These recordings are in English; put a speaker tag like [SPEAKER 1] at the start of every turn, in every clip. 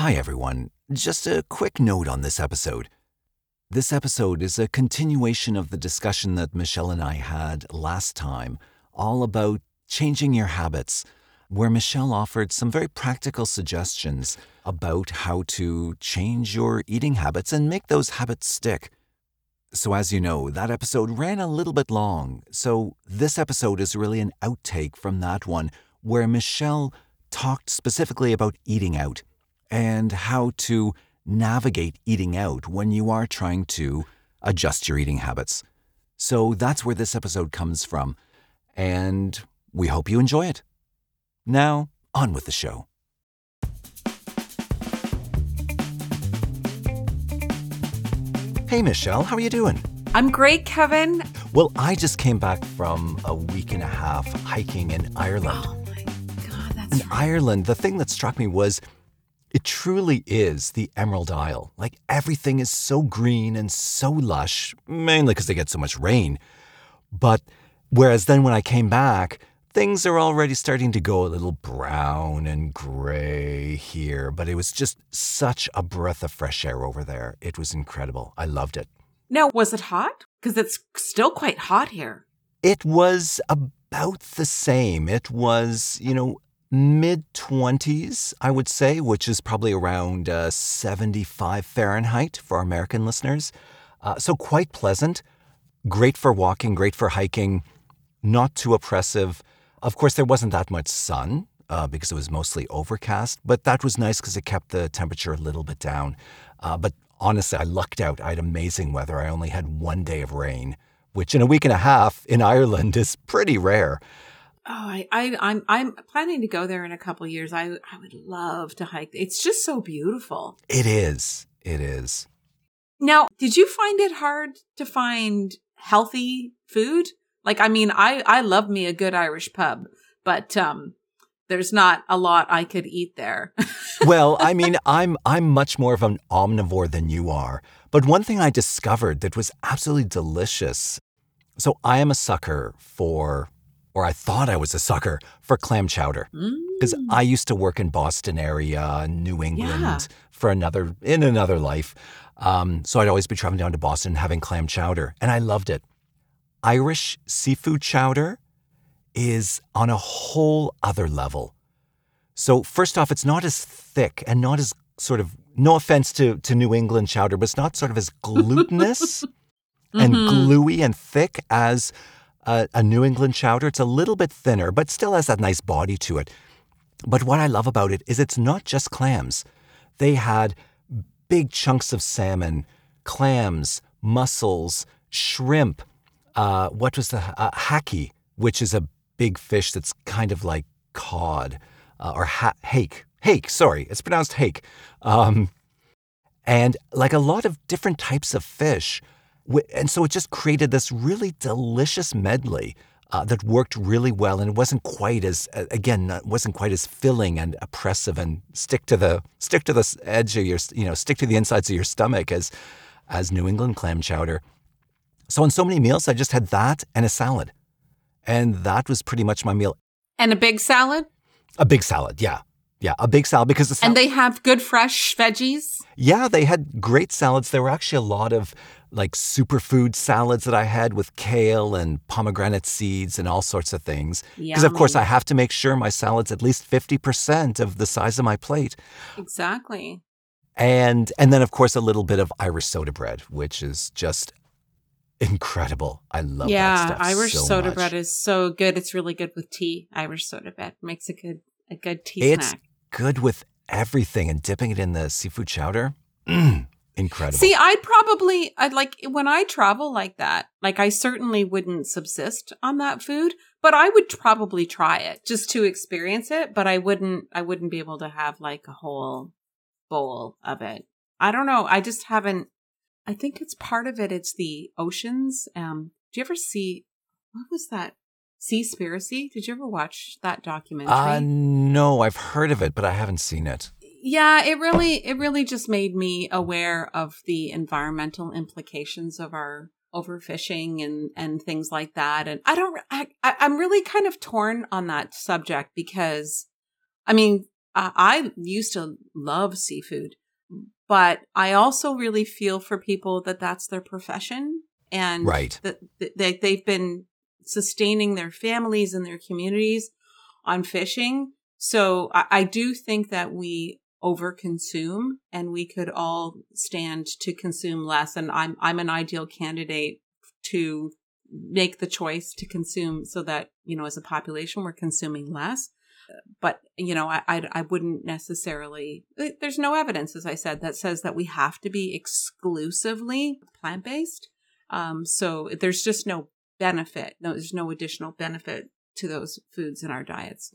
[SPEAKER 1] Hi, everyone. Just a quick note on this episode. This episode is a continuation of the discussion that Michelle and I had last time, all about changing your habits, where Michelle offered some very practical suggestions about how to change your eating habits and make those habits stick. So, as you know, that episode ran a little bit long. So, this episode is really an outtake from that one where Michelle talked specifically about eating out and how to navigate eating out when you are trying to adjust your eating habits. So that's where this episode comes from, and we hope you enjoy it. Now, on with the show. Hey, Michelle, how are you doing?
[SPEAKER 2] I'm great, Kevin.
[SPEAKER 1] Well, I just came back from a week and a half hiking in Ireland.
[SPEAKER 2] Oh my God, that's
[SPEAKER 1] In
[SPEAKER 2] right.
[SPEAKER 1] Ireland, the thing that struck me was it truly is the Emerald Isle. Like everything is so green and so lush, mainly because they get so much rain. But whereas then when I came back, things are already starting to go a little brown and gray here. But it was just such a breath of fresh air over there. It was incredible. I loved it.
[SPEAKER 2] Now, was it hot? Because it's still quite hot here.
[SPEAKER 1] It was about the same. It was, you know, mid 20s, I would say, which is probably around uh, 75 Fahrenheit for our American listeners. Uh, so quite pleasant. Great for walking, great for hiking, not too oppressive. Of course, there wasn't that much sun uh, because it was mostly overcast, but that was nice because it kept the temperature a little bit down. Uh, but honestly, I lucked out. I had amazing weather. I only had one day of rain, which in a week and a half in Ireland is pretty rare.
[SPEAKER 2] Oh, I, I, I'm, I'm planning to go there in a couple years. I, I would love to hike. It's just so beautiful.
[SPEAKER 1] It is. It is.
[SPEAKER 2] Now, did you find it hard to find healthy food? Like, I mean, I, I love me a good Irish pub, but, um, there's not a lot I could eat there.
[SPEAKER 1] well, I mean, I'm I'm much more of an omnivore than you are. But one thing I discovered that was absolutely delicious. So I am a sucker for or I thought I was a sucker for clam chowder because
[SPEAKER 2] Mm.
[SPEAKER 1] I used to work in Boston area, New England
[SPEAKER 2] Yeah.
[SPEAKER 1] for another in another life. Um, so I'd always be traveling down to Boston having clam chowder, and I loved it. Irish seafood chowder is on a whole other level. So first off, it's not as thick and not as sort of no offense to to New England chowder, but it's not sort of as glutinous and
[SPEAKER 2] Mhm.
[SPEAKER 1] gluey and thick as a, a New England chowder. It's a little bit thinner, but still has that nice body to it. But what I love about it is it's not just clams. They had big chunks of salmon, clams, mussels, shrimp. Uh, what was the uh, hacky, which is a big fish that's kind of like cod uh, or ha- hake. Hake, sorry, it's pronounced hake. Um, and like a lot of different types of fish. And so it just created this really delicious medley uh, that worked really well, and it wasn't quite as uh, again, wasn't quite as filling and oppressive and stick to the stick to the edge of your you know stick to the insides of your stomach as as New England clam chowder. So on so many meals, I just had that and a salad, and that was pretty much my meal.
[SPEAKER 2] and a big salad.
[SPEAKER 1] A big salad, yeah, yeah, a big salad because the salad.
[SPEAKER 2] And they have good fresh veggies.
[SPEAKER 1] Yeah, they had great salads. There were actually a lot of like superfood salads that I had with kale and pomegranate seeds and all sorts of things. Because of course I have to make sure my salad's at least 50% of the size of my plate.
[SPEAKER 2] Exactly.
[SPEAKER 1] And and then of course a little bit of Irish soda bread, which is just incredible. I love that
[SPEAKER 2] yeah. Irish
[SPEAKER 1] so
[SPEAKER 2] soda
[SPEAKER 1] much.
[SPEAKER 2] bread is so good. It's really good with tea. Irish soda bread makes a good a good tea
[SPEAKER 1] It's
[SPEAKER 2] snack.
[SPEAKER 1] good with everything and dipping it in the seafood chowder. Mm, incredible.
[SPEAKER 2] See, I'd probably I'd like when I travel like that, like I certainly wouldn't subsist on that food, but I would probably try it just to experience it, but I wouldn't I wouldn't be able to have like a whole bowl of it. I don't know. I just haven't I think it's part of it it's the oceans. Um do you ever see what was that? Seaspiracy? Did you ever watch that documentary?
[SPEAKER 1] uh, no, I've heard of it, but I haven't seen it.
[SPEAKER 2] Yeah it really it really just made me aware of the environmental implications of our overfishing and and things like that and i don't I, I i'm really kind of torn on that subject because i mean uh, I used to love seafood, but I also really feel for people that that's their profession and
[SPEAKER 1] Right.
[SPEAKER 2] that that they, they've been sustaining their families and their communities on fishing. So I, I do think that we overconsume and we could all stand to consume less. And I'm, I'm an ideal candidate to make the choice to consume so that, you know, as a population, we're consuming less. But, you know, I, I, I wouldn't necessarily, there's no evidence, as I said, that says that we have to be exclusively plant based. Um, so there's just no benefit. No, there's no additional benefit to those foods in our diets.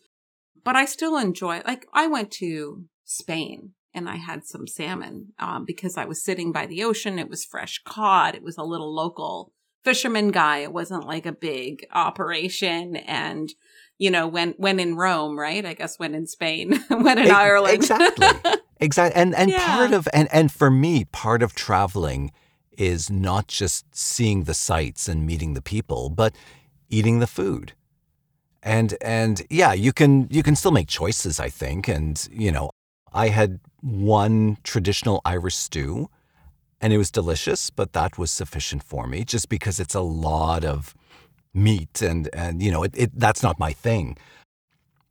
[SPEAKER 2] But I still enjoy, like, I went to Spain and I had some salmon um, because I was sitting by the ocean. It was fresh caught. It was a little local fisherman guy. It wasn't like a big operation. And, you know, when, when in Rome, right? I guess when in Spain, when in
[SPEAKER 1] E-
[SPEAKER 2] Ireland.
[SPEAKER 1] Exactly. Exactly. And and
[SPEAKER 2] Yeah.
[SPEAKER 1] part of and and for me, part of traveling is not just seeing the sights and meeting the people, but eating the food. And and yeah, you can you can still make choices, I think. And you know, I had one traditional Irish stew and it was delicious, but that was sufficient for me just because it's a lot of meat and and you know, it, it that's not my thing.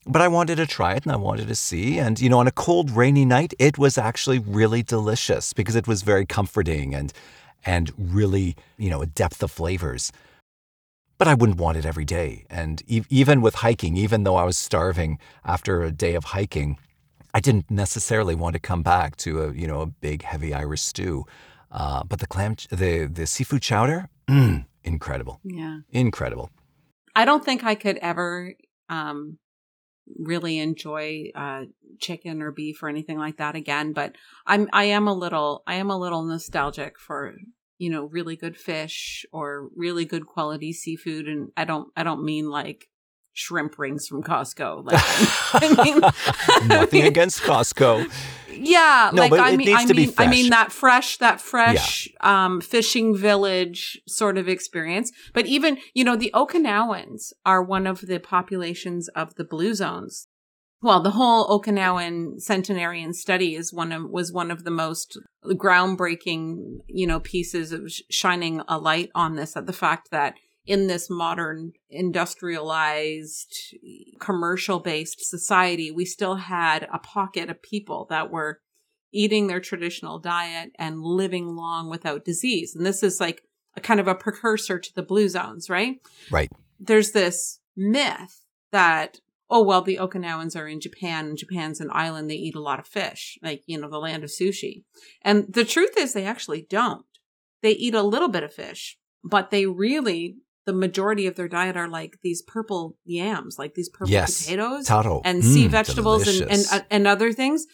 [SPEAKER 1] But I wanted to try it and I wanted to see. And, you know, on a cold, rainy night, it was actually really delicious because it was very comforting and, and really, you know, a depth of flavors. But I wouldn't want it every day. And e- even with hiking, even though I was starving after a day of hiking, I didn't necessarily want to come back to a, you know, a big, heavy Irish stew. Uh, but the clam, the, the seafood chowder, mm, incredible.
[SPEAKER 2] yeah.
[SPEAKER 1] Incredible.
[SPEAKER 2] I don't think I could ever um, really enjoy uh, chicken or beef or anything like that again. But I'm I am a little I am a little nostalgic for you know really good fish or really good quality seafood, and I don't I don't mean like shrimp rings from Costco. Like I mean,
[SPEAKER 1] Nothing against Costco.
[SPEAKER 2] yeah,
[SPEAKER 1] No,
[SPEAKER 2] like
[SPEAKER 1] but
[SPEAKER 2] I
[SPEAKER 1] it
[SPEAKER 2] mean,
[SPEAKER 1] needs
[SPEAKER 2] I
[SPEAKER 1] to be
[SPEAKER 2] mean, I mean that fresh, that fresh um, fishing village sort of experience. But even you know, the Okinawans are one of the populations of the blue zones. Well, the whole Okinawan centenarian study is one of was one of the most groundbreaking, you know, pieces of sh- shining a light on this. At the fact that in this modern industrialized commercial based society we still had a pocket of people that were eating their traditional diet and living long without disease. And this is like a kind of a precursor to the blue zones right?
[SPEAKER 1] Right.
[SPEAKER 2] there's this myth that oh well the okinawans are in japan and japan's an island. They eat a lot of fish like you know the land of sushi. And the truth is they actually don't. They eat a little bit of fish but they really the majority of their diet are like these purple yams like these purple
[SPEAKER 1] Yes.
[SPEAKER 2] potatoes
[SPEAKER 1] Taro.
[SPEAKER 2] and sea
[SPEAKER 1] Mm,
[SPEAKER 2] vegetables and, and and other things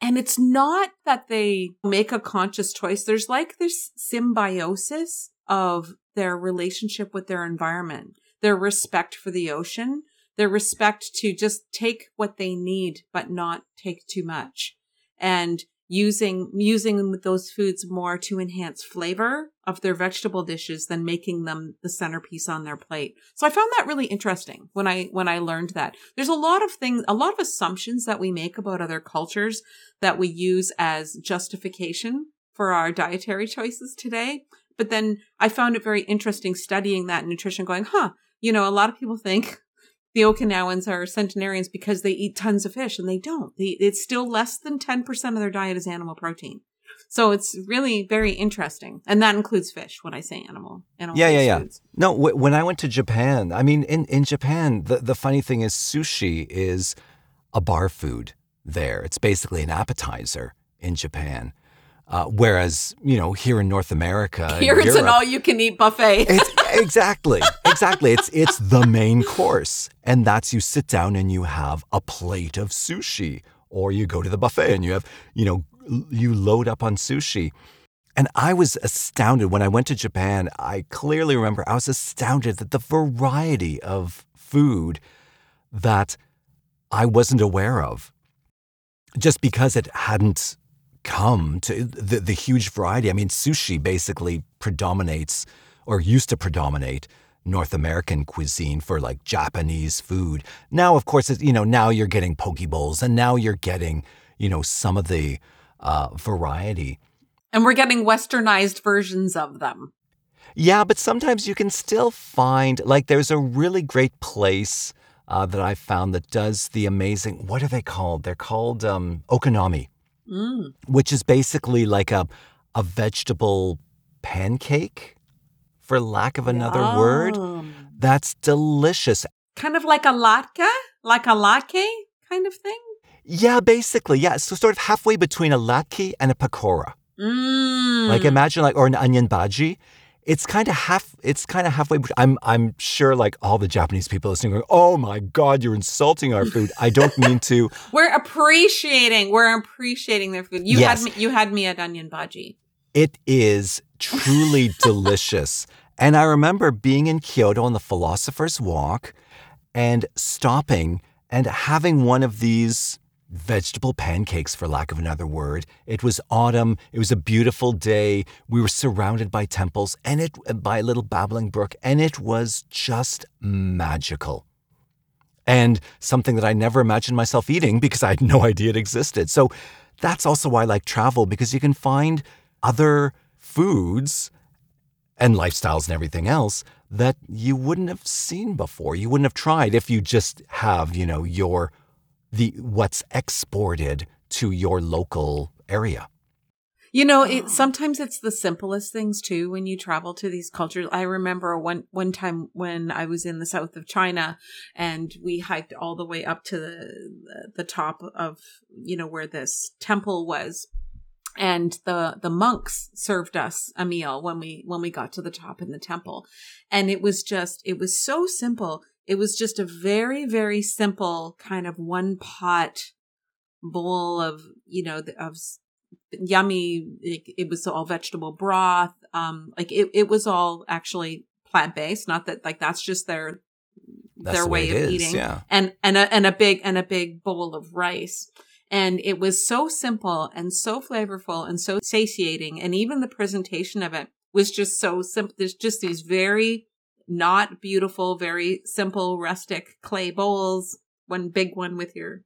[SPEAKER 2] and it's not that they make a conscious choice there's like this symbiosis of their relationship with their environment their respect for the ocean their respect to just take what they need but not take too much and using using those foods more to enhance flavor of their vegetable dishes than making them the centerpiece on their plate. So I found that really interesting when I when I learned that. There's a lot of things a lot of assumptions that we make about other cultures that we use as justification for our dietary choices today. But then I found it very interesting studying that nutrition going, huh, you know, a lot of people think the Okinawans are centenarians because they eat tons of fish and they don't. They, it's still less than 10% of their diet is animal protein. So it's really very interesting. And that includes fish when I say animal. animal
[SPEAKER 1] Yeah, yeah,
[SPEAKER 2] based
[SPEAKER 1] yeah.
[SPEAKER 2] foods.
[SPEAKER 1] No, w- when I went to Japan, I mean, in, in Japan, the, the funny thing is sushi is a bar food there. It's basically an appetizer in Japan. Uh, whereas, you know, here in North America,
[SPEAKER 2] Here it's an all you can eat buffet.
[SPEAKER 1] it's exactly, exactly. It's it's the main course, and that's you sit down and you have a plate of sushi, or you go to the buffet and you have, you know, you load up on sushi. And I was astounded when I went to Japan. I clearly remember I was astounded at the variety of food that I wasn't aware of, just because it hadn't come to the, the huge variety. I mean, sushi basically predominates or used to predominate North American cuisine for like Japanese food. Now, of course, you know, now you're getting poke bowls and now you're getting, you know, some of the uh, variety.
[SPEAKER 2] And we're getting westernized versions of them.
[SPEAKER 1] Yeah, but sometimes you can still find, like, there's a really great place uh, that I found that does the amazing, what are they called? They're called um, okonomi,
[SPEAKER 2] Mm.
[SPEAKER 1] which is basically like a, a vegetable pancake, for lack of another word. That's delicious.
[SPEAKER 2] Kind of like a latke, like a latke kind of thing.
[SPEAKER 1] Yeah, basically, yeah. So sort of halfway between a latke and a pakora.
[SPEAKER 2] Mm.
[SPEAKER 1] Like imagine like or an onion bhaji. It's kind of half. It's kind of halfway. I'm I'm sure like all the Japanese people listening going, Oh my God, you're insulting our food. I don't mean to.
[SPEAKER 2] we're appreciating. We're appreciating their food. You
[SPEAKER 1] Yes.
[SPEAKER 2] had me. You had me at onion bhaji.
[SPEAKER 1] It is truly delicious. And I remember being in Kyoto on the Philosopher's Walk and stopping and having one of these vegetable pancakes, for lack of another word. It was autumn. It was a beautiful day. We were surrounded by temples and it by a little babbling brook, and it was just magical. And something that I never imagined myself eating because I had no idea it existed. So that's also why I like travel because you can find other foods and lifestyles and everything else that you wouldn't have seen before. You wouldn't have tried if you just have, you know, your the what's exported to your local area.
[SPEAKER 2] You know, it sometimes it's the simplest things too when you travel to these cultures. I remember one one time when I was in the south of China and we hiked all the way up to the the top of, you know, where this temple was. And the the monks served us a meal when we when we got to the top in the temple. And it was just it was so simple. It was just a very very simple kind of one pot bowl of, you know, of yummy it, it was all vegetable broth um like it, it was all actually plant-based not that like that's just their
[SPEAKER 1] That's
[SPEAKER 2] their
[SPEAKER 1] the
[SPEAKER 2] way,
[SPEAKER 1] way
[SPEAKER 2] of
[SPEAKER 1] is,
[SPEAKER 2] eating
[SPEAKER 1] yeah.
[SPEAKER 2] and and a, and a big and a big bowl of rice and it was so simple and so flavorful and so satiating. And even the presentation of it was just so simple there's just these very not beautiful very simple rustic clay bowls. One big one with your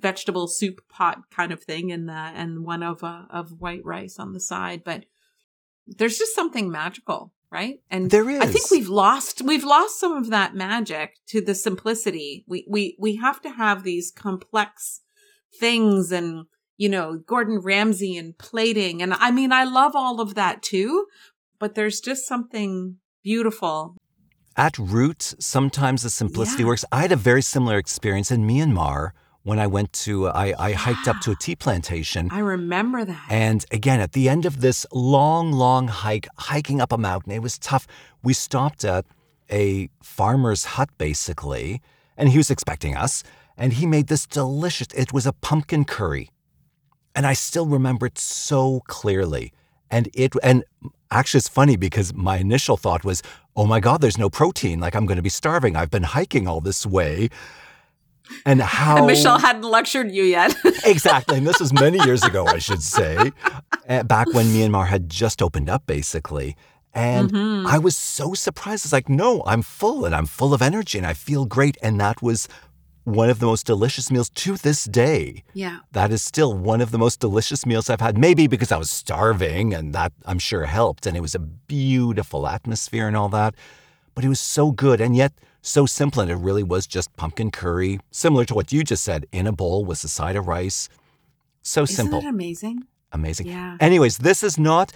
[SPEAKER 2] vegetable soup pot kind of thing and the and one of uh, of white rice on the side. But there's just something magical right? And
[SPEAKER 1] there is
[SPEAKER 2] i think we've lost we've lost some of that magic to the simplicity. We we we have to have these complex things and you know gordon ramsay and plating and i mean i love all of that too but there's just something beautiful
[SPEAKER 1] At root, sometimes the simplicity
[SPEAKER 2] Yeah.
[SPEAKER 1] works. I had a very similar experience in Myanmar when I went to I, I hiked up to a tea plantation.
[SPEAKER 2] i remember that
[SPEAKER 1] And again, at the end of this long, long hike, hiking up a mountain, it was tough. We stopped at a farmer's hut, basically, and he was expecting us. And he made this delicious, it was a pumpkin curry. And I still remember it so clearly. And it, and actually, it's funny because my initial thought was, oh my God, there's no protein. Like I'm going to be starving. I've been hiking all this way. And how.
[SPEAKER 2] and michelle hadn't lectured you yet
[SPEAKER 1] exactly. And this was many years ago, I should say, uh, back when Myanmar had just opened up, basically. And
[SPEAKER 2] Mhm.
[SPEAKER 1] I was so surprised. It's like, no, I'm full and I'm full of energy and I feel great. And that was one of the most delicious meals to this day.
[SPEAKER 2] yeah
[SPEAKER 1] That is still one of the most delicious meals I've had. Maybe because I was starving and that I'm sure helped. And it was a beautiful atmosphere and all that. But it was so good and yet so simple. And it really was just pumpkin curry, similar to what you just said, in a bowl with a side of rice. So
[SPEAKER 2] isn't
[SPEAKER 1] simple.
[SPEAKER 2] it amazing
[SPEAKER 1] Amazing.
[SPEAKER 2] yeah
[SPEAKER 1] Anyways, this is not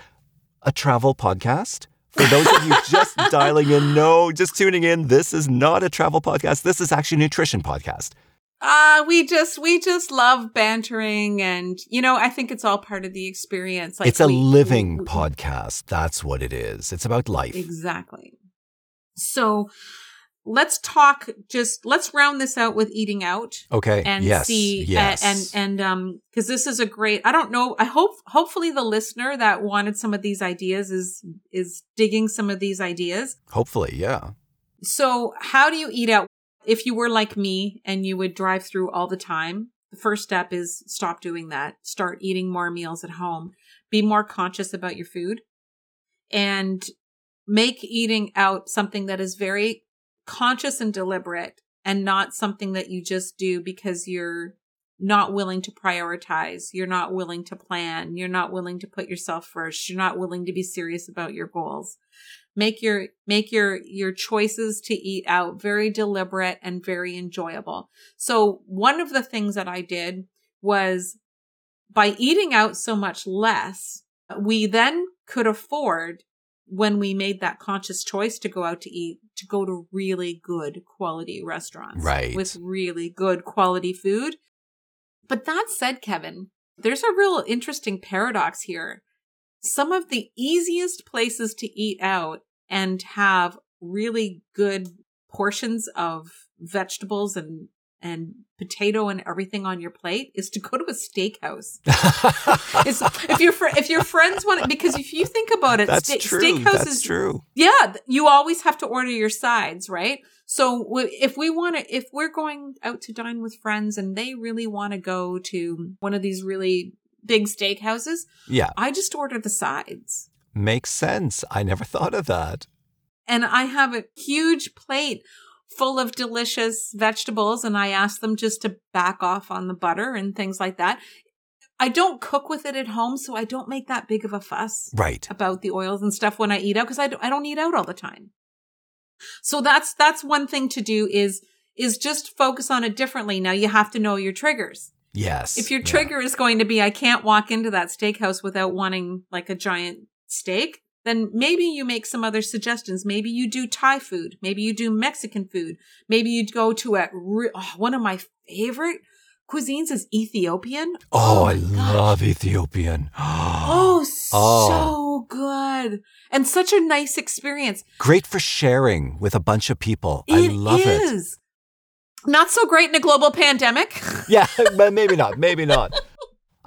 [SPEAKER 1] a travel podcast. For those of you just dialing in, no, just tuning in, this is not a travel podcast. This is actually a nutrition podcast.
[SPEAKER 2] Uh, we just we just love bantering and you know, I think it's all part of the experience. Like
[SPEAKER 1] it's a
[SPEAKER 2] we-
[SPEAKER 1] living
[SPEAKER 2] we-
[SPEAKER 1] podcast. That's what it is. It's about life.
[SPEAKER 2] Exactly. So let's talk just let's round this out with eating out
[SPEAKER 1] Okay.
[SPEAKER 2] and
[SPEAKER 1] yes.
[SPEAKER 2] see
[SPEAKER 1] yes.
[SPEAKER 2] and and um because this is a great i don't know i hope hopefully the listener that wanted some of these ideas is is digging some of these ideas
[SPEAKER 1] Hopefully, yeah.
[SPEAKER 2] So, how do you eat out? If you were like me and you would drive through all the time, the first step is stop doing that. Start eating more meals at home. Be more conscious about your food. And make eating out something that is very conscious and deliberate and not something that you just do because you're not willing to prioritize. You're not willing to plan. You're not willing to put yourself first. You're not willing to be serious about your goals. Make your, make your, your choices to eat out very deliberate and very enjoyable. So one of the things that I did was by eating out so much less, we then could afford when we made that conscious choice to go out to eat to go to really good quality restaurants
[SPEAKER 1] Right.
[SPEAKER 2] with really good quality food but that said kevin there's a real interesting paradox here some of the easiest places to eat out and have really good portions of vegetables and and potato and everything on your plate is to go to a steakhouse if your fr- if your friends want it, because if you think about it,
[SPEAKER 1] That's
[SPEAKER 2] steak-
[SPEAKER 1] true.
[SPEAKER 2] steakhouse
[SPEAKER 1] That's
[SPEAKER 2] is
[SPEAKER 1] true.
[SPEAKER 2] yeah. You always have to order your sides, right? So w- if we want to, if we're going out to dine with friends and they really want to go to one of these really big steakhouses,
[SPEAKER 1] Yeah,
[SPEAKER 2] I just order the sides.
[SPEAKER 1] makes sense. I never thought of that.
[SPEAKER 2] and I have a huge plate full of delicious vegetables and I ask them just to back off on the butter and things like that. I don't cook with it at home, so I don't make that big of a fuss
[SPEAKER 1] Right.
[SPEAKER 2] about the oils and stuff when I eat out because I don't, I don't eat out all the time. So that's that's one thing to do is is just focus on it differently. Now you have to know your triggers.
[SPEAKER 1] Yes.
[SPEAKER 2] If your
[SPEAKER 1] Yeah.
[SPEAKER 2] trigger is going to be I can't walk into that steakhouse without wanting like a giant steak, then maybe you make some other suggestions. Maybe you do Thai food. Maybe you do Mexican food. Maybe you go to a oh, one of my favorite cuisines is Ethiopian.
[SPEAKER 1] Oh, I
[SPEAKER 2] oh, gosh.
[SPEAKER 1] love Ethiopian.
[SPEAKER 2] Oh,
[SPEAKER 1] Oh.
[SPEAKER 2] so oh. good. And such a nice experience.
[SPEAKER 1] Great for sharing with a bunch of people. I
[SPEAKER 2] It
[SPEAKER 1] love it.
[SPEAKER 2] Not so great in a global pandemic.
[SPEAKER 1] Yeah, maybe not. Maybe not.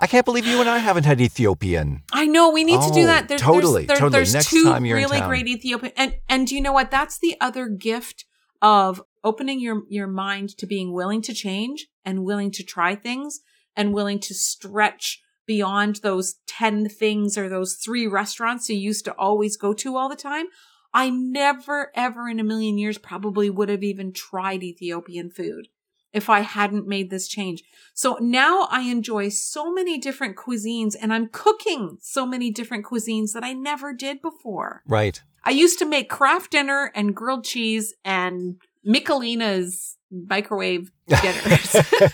[SPEAKER 1] I can't believe you and I haven't had Ethiopian.
[SPEAKER 2] I know we need to do
[SPEAKER 1] Oh,
[SPEAKER 2] that. There's,
[SPEAKER 1] totally,
[SPEAKER 2] there's, there-
[SPEAKER 1] totally.
[SPEAKER 2] There's
[SPEAKER 1] Next
[SPEAKER 2] two
[SPEAKER 1] time you're in
[SPEAKER 2] really
[SPEAKER 1] town.
[SPEAKER 2] great Ethiopian, and and do you know what? That's the other gift of opening your your mind to being willing to change and willing to try things and willing to stretch beyond those ten things or those three restaurants you used to always go to all the time. I never, ever in a million years probably would have even tried Ethiopian food if I hadn't made this change. So now I enjoy so many different cuisines and I'm cooking so many different cuisines that I never did before.
[SPEAKER 1] Right.
[SPEAKER 2] I used to make Kraft dinner and grilled cheese and Michelina's microwave dinners.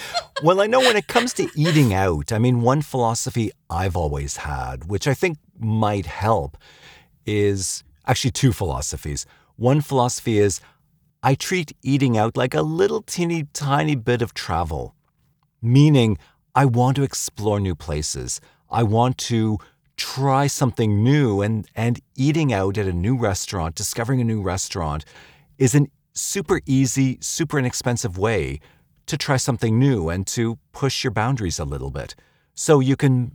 [SPEAKER 1] well, I know when it comes to eating out, I mean, one philosophy I've always had, which I think might help, is actually two philosophies. One philosophy is I treat eating out like a little teeny tiny bit of travel, meaning I want to explore new places. I want to try something new and and eating out at a new restaurant, discovering a new restaurant is an super easy, super inexpensive way to try something new and to push your boundaries a little bit. So you can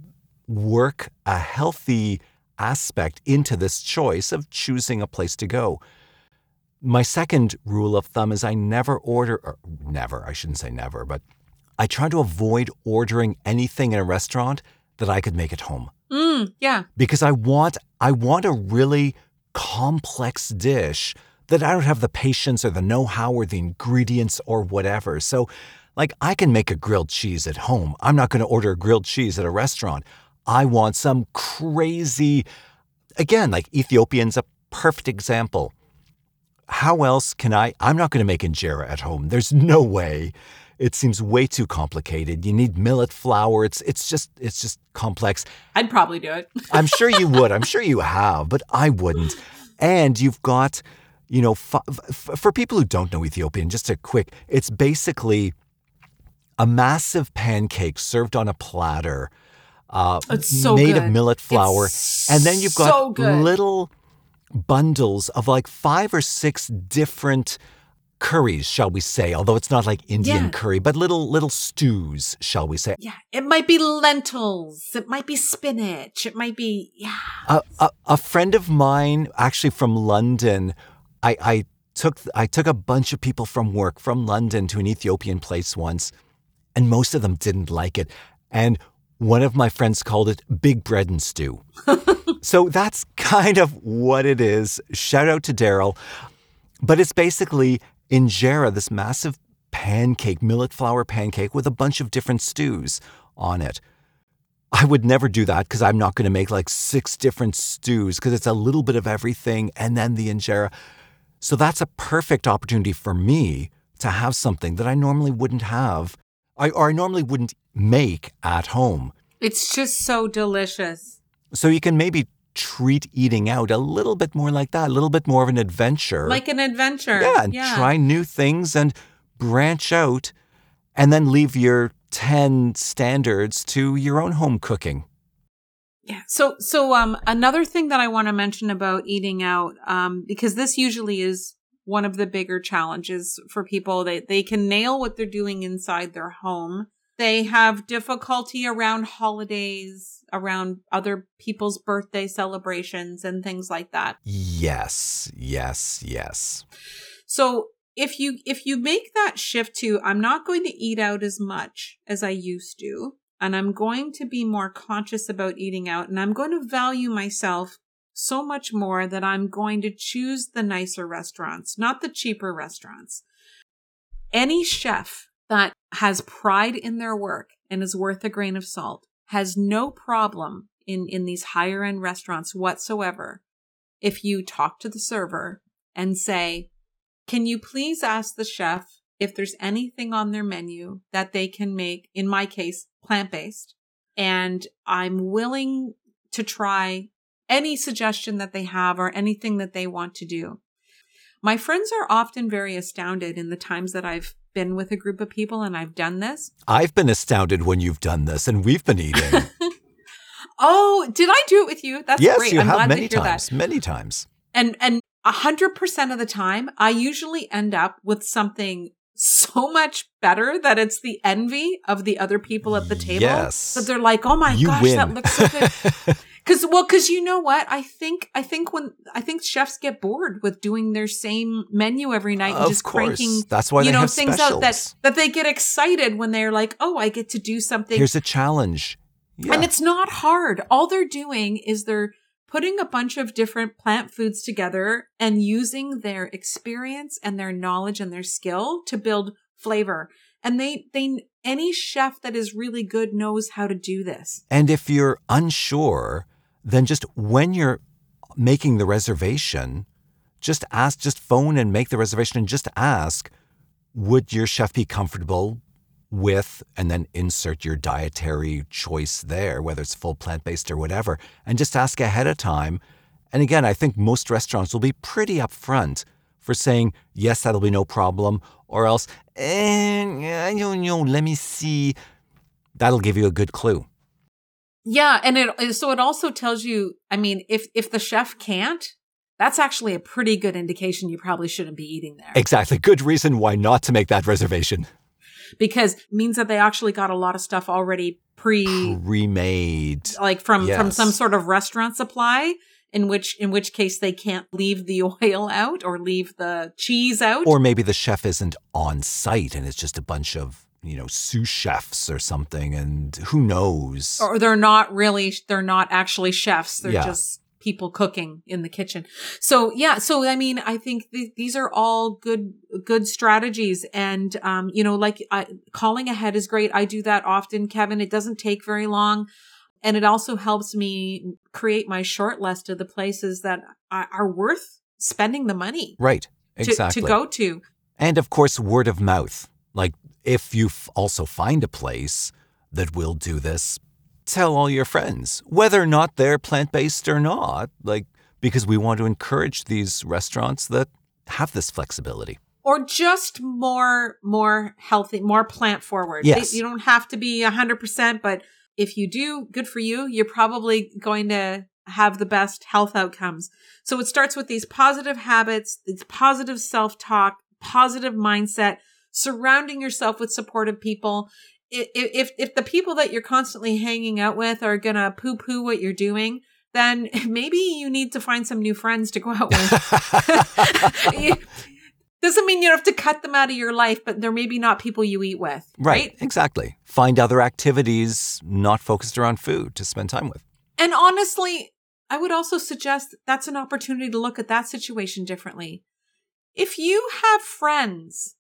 [SPEAKER 1] work a healthy aspect into this choice of choosing a place to go. My second rule of thumb is I never order, or never, I shouldn't say never, but I try to avoid ordering anything in a restaurant that I could make at home
[SPEAKER 2] mm, yeah.
[SPEAKER 1] because I want I want a really complex dish that I don't have the patience or the know-how or the ingredients or whatever. So like I can make a grilled cheese at home. I'm not going to order a grilled cheese at a restaurant. I want some crazy again, like Ethiopian's a perfect example. How else can I I'm not going to make injera at home. There's no way. It seems way too complicated. You need millet flour. It's it's just it's just complex.
[SPEAKER 2] I'd probably do it.
[SPEAKER 1] I'm sure you would. I'm sure you have, but I wouldn't. And you've got, you know, f- f- for people who don't know Ethiopian, just a quick, it's basically a massive pancake served on a platter, uh,
[SPEAKER 2] It's so
[SPEAKER 1] made of millet flour,
[SPEAKER 2] It's
[SPEAKER 1] and then you've got
[SPEAKER 2] so good.
[SPEAKER 1] little bundles of like five or six different curries, shall we say? Although it's not like Indian
[SPEAKER 2] Yeah.
[SPEAKER 1] curry, but little little stews, shall we say?
[SPEAKER 2] Yeah. It might be lentils. It might be spinach. It might be, yeah.
[SPEAKER 1] A, a, a friend of mine, actually from London, I, I took I took a bunch of people from work from London to an Ethiopian place once, and most of them didn't like it. And one of my friends called it big bread and stew. So that's kind of what it is. Shout out to Daryl. But it's basically injera, this massive pancake, millet flour pancake with a bunch of different stews on it. I would never do that because I'm not going to make like six different stews because it's a little bit of everything and then the injera. So that's a perfect opportunity for me to have something that I normally wouldn't have I, or I normally wouldn't make at home.
[SPEAKER 2] It's just so delicious.
[SPEAKER 1] So you can maybe treat eating out a little bit more like that, a little bit more of an adventure.
[SPEAKER 2] Like an adventure.
[SPEAKER 1] yeah, and try new things and branch out and then leave your 10 standards to your own home cooking.
[SPEAKER 2] Yeah. So, so, um, another thing that I want to mention about eating out, um, because this usually is one of the bigger challenges for people. They, they can nail what they're doing inside their home. They have difficulty around holidays, around other people's birthday celebrations and things like that.
[SPEAKER 1] Yes, yes, yes.
[SPEAKER 2] So if you if you make that shift to I'm not going to eat out as much as I used to, and I'm going to be more conscious about eating out, and I'm going to value myself so much more that I'm going to choose the nicer restaurants, not the cheaper restaurants. Any chef that has pride in their work and is worth a grain of salt has no problem in, in these higher end restaurants whatsoever if you talk to the server and say, can you please ask the chef if there's anything on their menu that they can make, in my case, plant based? And I'm willing to try any suggestion that they have or anything that they want to do. My friends are often very astounded in the times that I've been with a group of people and I've done this.
[SPEAKER 1] I've been astounded when you've done this and we've been eating.
[SPEAKER 2] oh, did I do it with you? That's
[SPEAKER 1] yes,
[SPEAKER 2] great.
[SPEAKER 1] you
[SPEAKER 2] I'm
[SPEAKER 1] have
[SPEAKER 2] glad
[SPEAKER 1] many
[SPEAKER 2] to hear
[SPEAKER 1] times,
[SPEAKER 2] that.
[SPEAKER 1] many times.
[SPEAKER 2] And and a hundred percent of the time, I usually end up with something so much better that it's the envy of the other people at the table.
[SPEAKER 1] Yes.
[SPEAKER 2] That they're like, oh my
[SPEAKER 1] You
[SPEAKER 2] gosh,
[SPEAKER 1] win.
[SPEAKER 2] that looks so good. Cause well, cause you know what? I think I think when I think chefs get bored with doing their same menu every night and
[SPEAKER 1] of
[SPEAKER 2] just
[SPEAKER 1] course.
[SPEAKER 2] cranking
[SPEAKER 1] That's why
[SPEAKER 2] you know things
[SPEAKER 1] specials.
[SPEAKER 2] out that that they get excited when they're like, oh, I get to do something
[SPEAKER 1] Here's a challenge. Yeah.
[SPEAKER 2] and it's not hard. All they're doing is they're putting a bunch of different plant foods together and using their experience and their knowledge and their skill to build flavor. And they, they, any chef that is really good knows how to do this.
[SPEAKER 1] And if you're unsure, then just when you're making the reservation, just ask, just phone and make the reservation and just ask, would your chef be comfortable with, and then insert your dietary choice there, whether it's full plant based or whatever, and just ask ahead of time. And again, I think most restaurants will be pretty upfront for saying, yes, that'll be no problem, or else, eh, I don't know, let me see. That'll give you a good clue.
[SPEAKER 2] Yeah. And it, so it also tells you, I mean, if, if the chef can't, that's actually a pretty good indication you probably shouldn't be eating there.
[SPEAKER 1] Exactly. Good reason why not to make that reservation.
[SPEAKER 2] because means that they actually got a lot of stuff already pre
[SPEAKER 1] Remade.
[SPEAKER 2] like from from some sort of restaurant supply in which in which case they can't leave the oil out or leave the cheese out
[SPEAKER 1] Or maybe the chef isn't on site and it's just a bunch of, you know, sous chefs or something, and who knows?
[SPEAKER 2] or they're not really they're not actually chefs they're
[SPEAKER 1] Yeah.
[SPEAKER 2] just people cooking in the kitchen so yeah so i mean i think th- these are all good good strategies and um you know like I, calling ahead is great i do that often kevin it doesn't take very long and it also helps me create my short list of the places that are worth spending the money
[SPEAKER 1] right.
[SPEAKER 2] to,
[SPEAKER 1] Exactly.
[SPEAKER 2] to go to
[SPEAKER 1] And of course, word of mouth. Like if you f- also find a place that will do this, tell all your friends, whether or not they're plant based or not. Like, because we want to encourage these restaurants that have this flexibility.
[SPEAKER 2] or just more more healthy more plant forward
[SPEAKER 1] Yes.
[SPEAKER 2] you don't have to be 100% but if you do good for you you're probably going to have the best health outcomes so it starts with these positive habits these positive self-talk positive mindset surrounding yourself with supportive people if if the people that you're constantly hanging out with are gonna poo poo what you're doing then maybe you need to find some new friends to go out with doesn't mean you have to cut them out of your life, but they're maybe not people you eat with.
[SPEAKER 1] Right,
[SPEAKER 2] Right.
[SPEAKER 1] exactly. Find other activities not focused around food to spend time with.
[SPEAKER 2] And honestly, I would also suggest that's an opportunity to look at that situation differently. If you have friends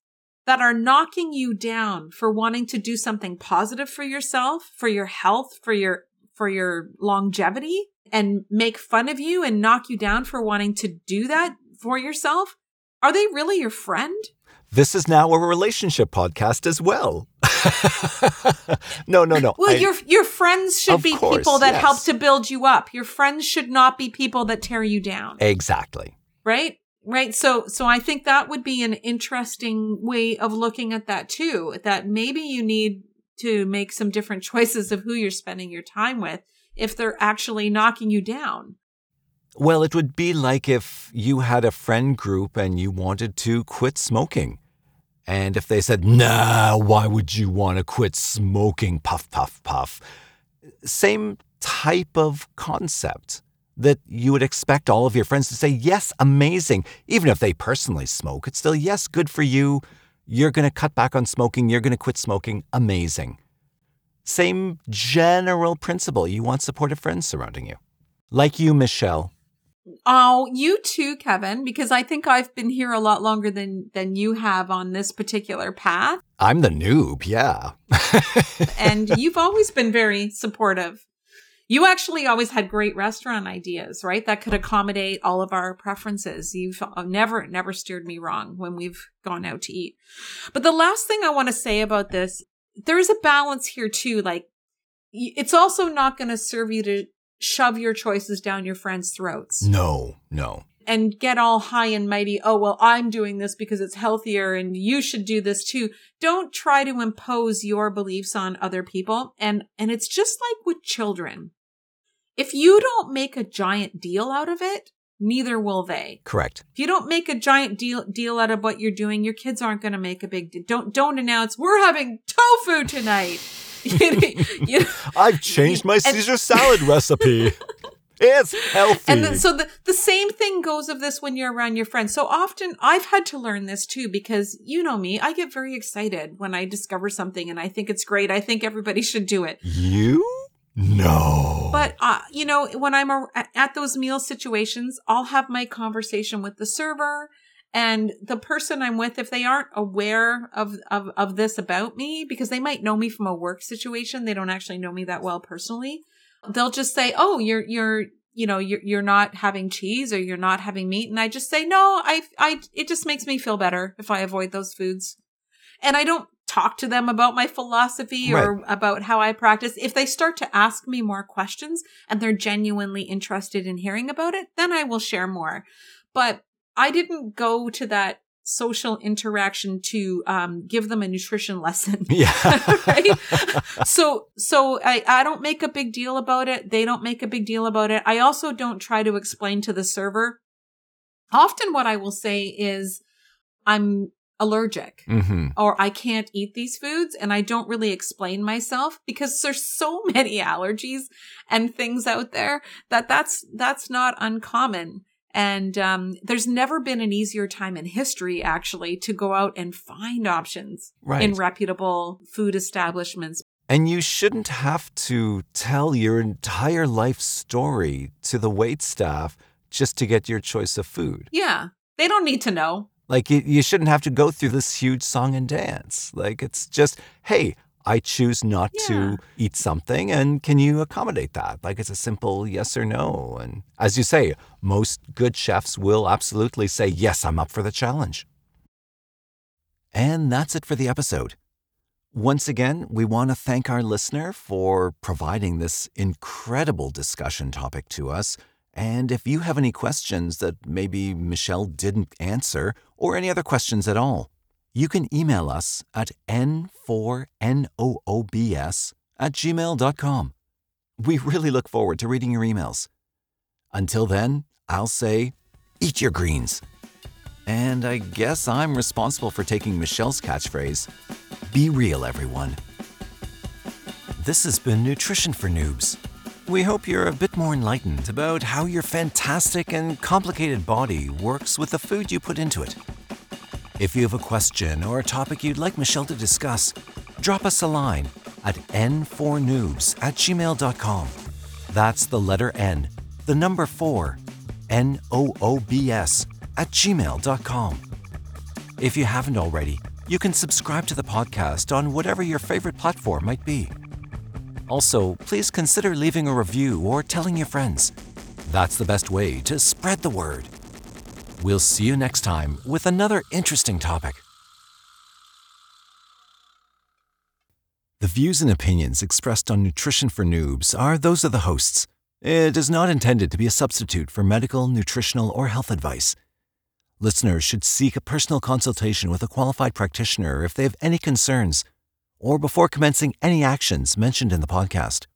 [SPEAKER 2] that are knocking you down for wanting to do something positive for yourself, for your health, for your, for your longevity and make fun of you and knock you down for wanting to do that for yourself, are they really your friend?
[SPEAKER 1] This is now a relationship podcast as well. no, no, no.
[SPEAKER 2] Well,
[SPEAKER 1] I-
[SPEAKER 2] your your friends should be
[SPEAKER 1] course,
[SPEAKER 2] people that
[SPEAKER 1] yes.
[SPEAKER 2] help to build you up. Your friends should not be people that tear you down.
[SPEAKER 1] exactly.
[SPEAKER 2] right right so so i think that would be an interesting way of looking at that too that maybe you need to make some different choices of who you're spending your time with if they're actually knocking you down
[SPEAKER 1] Well, it would be like if you had a friend group and you wanted to quit smoking. And if they said, nah, why would you want to quit smoking? Puff, puff, puff. Same type of concept that you would expect all of your friends to say, yes, amazing. Even if they personally smoke, it's still, yes, good for you. You're going to cut back on smoking. You're going to quit smoking. Amazing. Same general principle. You want supportive friends surrounding you. Like you, Michelle.
[SPEAKER 2] oh you too kevin because i think i've been here a lot longer than than you have on this particular path
[SPEAKER 1] I'm the noob, yeah.
[SPEAKER 2] and you've always been very supportive. You actually always had great restaurant ideas, right? That could accommodate all of our preferences. You've uh, never, never steered me wrong when we've gone out to eat. But the last thing I want to say about this, there's a balance here too. Like, it's also not going to serve you to shove your choices down your friends' throats
[SPEAKER 1] No, no.
[SPEAKER 2] And get all high and mighty. Oh, well, I'm doing this because it's healthier and you should do this too. Don't try to impose your beliefs on other people. And, and it's just like with children. If you don't make a giant deal out of it, neither will they.
[SPEAKER 1] Correct.
[SPEAKER 2] If you don't make a giant deal, deal out of what you're doing, your kids aren't going to make a big deal. Don't, don't announce we're having tofu tonight. you, you-
[SPEAKER 1] I've changed my
[SPEAKER 2] And-
[SPEAKER 1] Caesar salad recipe. It's healthy.
[SPEAKER 2] And then, so the, the same thing goes of this when you're around your friends. So often I've had to learn this too, because you know me, I get very excited when I discover something and I think it's great. I think everybody should do it.
[SPEAKER 1] you? No.
[SPEAKER 2] But, uh, you know, when I'm a, at those meal situations, I'll have my conversation with the server and the person I'm with, if they aren't aware of, of, of this about me, because they might know me from a work situation, they don't actually know me that well personally. They'll just say, "Oh, you're you're you know you're you're not having cheese or you're not having meat," and I just say, "No, I I it just makes me feel better if I avoid those foods." And I don't talk to them about my philosophy or about how I practice. If they start to ask me more questions and they're genuinely interested in hearing about it, then I will share more. But I didn't go to that social interaction to um, give them a nutrition lesson.
[SPEAKER 1] yeah.
[SPEAKER 2] right? So, so I, I don't make a big deal about it. They don't make a big deal about it. I also don't try to explain to the server. Often what I will say is I'm allergic
[SPEAKER 1] hmm
[SPEAKER 2] or I can't eat these foods and I don't really explain myself because there's so many allergies and things out there that that's that's not uncommon and um, there's never been an easier time in history actually to go out and find options
[SPEAKER 1] Right.
[SPEAKER 2] in reputable food establishments
[SPEAKER 1] And you shouldn't have to tell your entire life story to the wait staff just to get your choice of food.
[SPEAKER 2] yeah they don't need to know
[SPEAKER 1] Like, you, you shouldn't have to go through this huge song and dance. Like, it's just, hey, I choose not
[SPEAKER 2] Yeah.
[SPEAKER 1] to eat something, and can you accommodate that? Like, it's a simple yes or no. And as you say, most good chefs will absolutely say, yes, I'm up for the challenge. And that's it for the episode. Once again, we want to thank our listener for providing this incredible discussion topic to us. And if you have any questions that maybe Michelle didn't answer, or any other questions at all, you can email us at n4noobs at gmail.com. We really look forward to reading your emails. Until then, I'll say, eat your greens. And I guess I'm responsible for taking Michelle's catchphrase be real, everyone. This has been Nutrition for Noobs. We hope you're a bit more enlightened about how your fantastic and complicated body works with the food you put into it. If you have a question or a topic you'd like Michelle to discuss, drop us a line at n4noobs at gmail.com. That's the letter N, the number 4, N O O B S, at gmail.com. If you haven't already, you can subscribe to the podcast on whatever your favorite platform might be. Also, please consider leaving a review or telling your friends. That's the best way to spread the word. We'll see you next time with another interesting topic. The views and opinions expressed on Nutrition for Noobs are those of the hosts. It is not intended to be a substitute for medical, nutritional, or health advice. Listeners should seek a personal consultation with a qualified practitioner if they have any concerns or before commencing any actions mentioned in the podcast.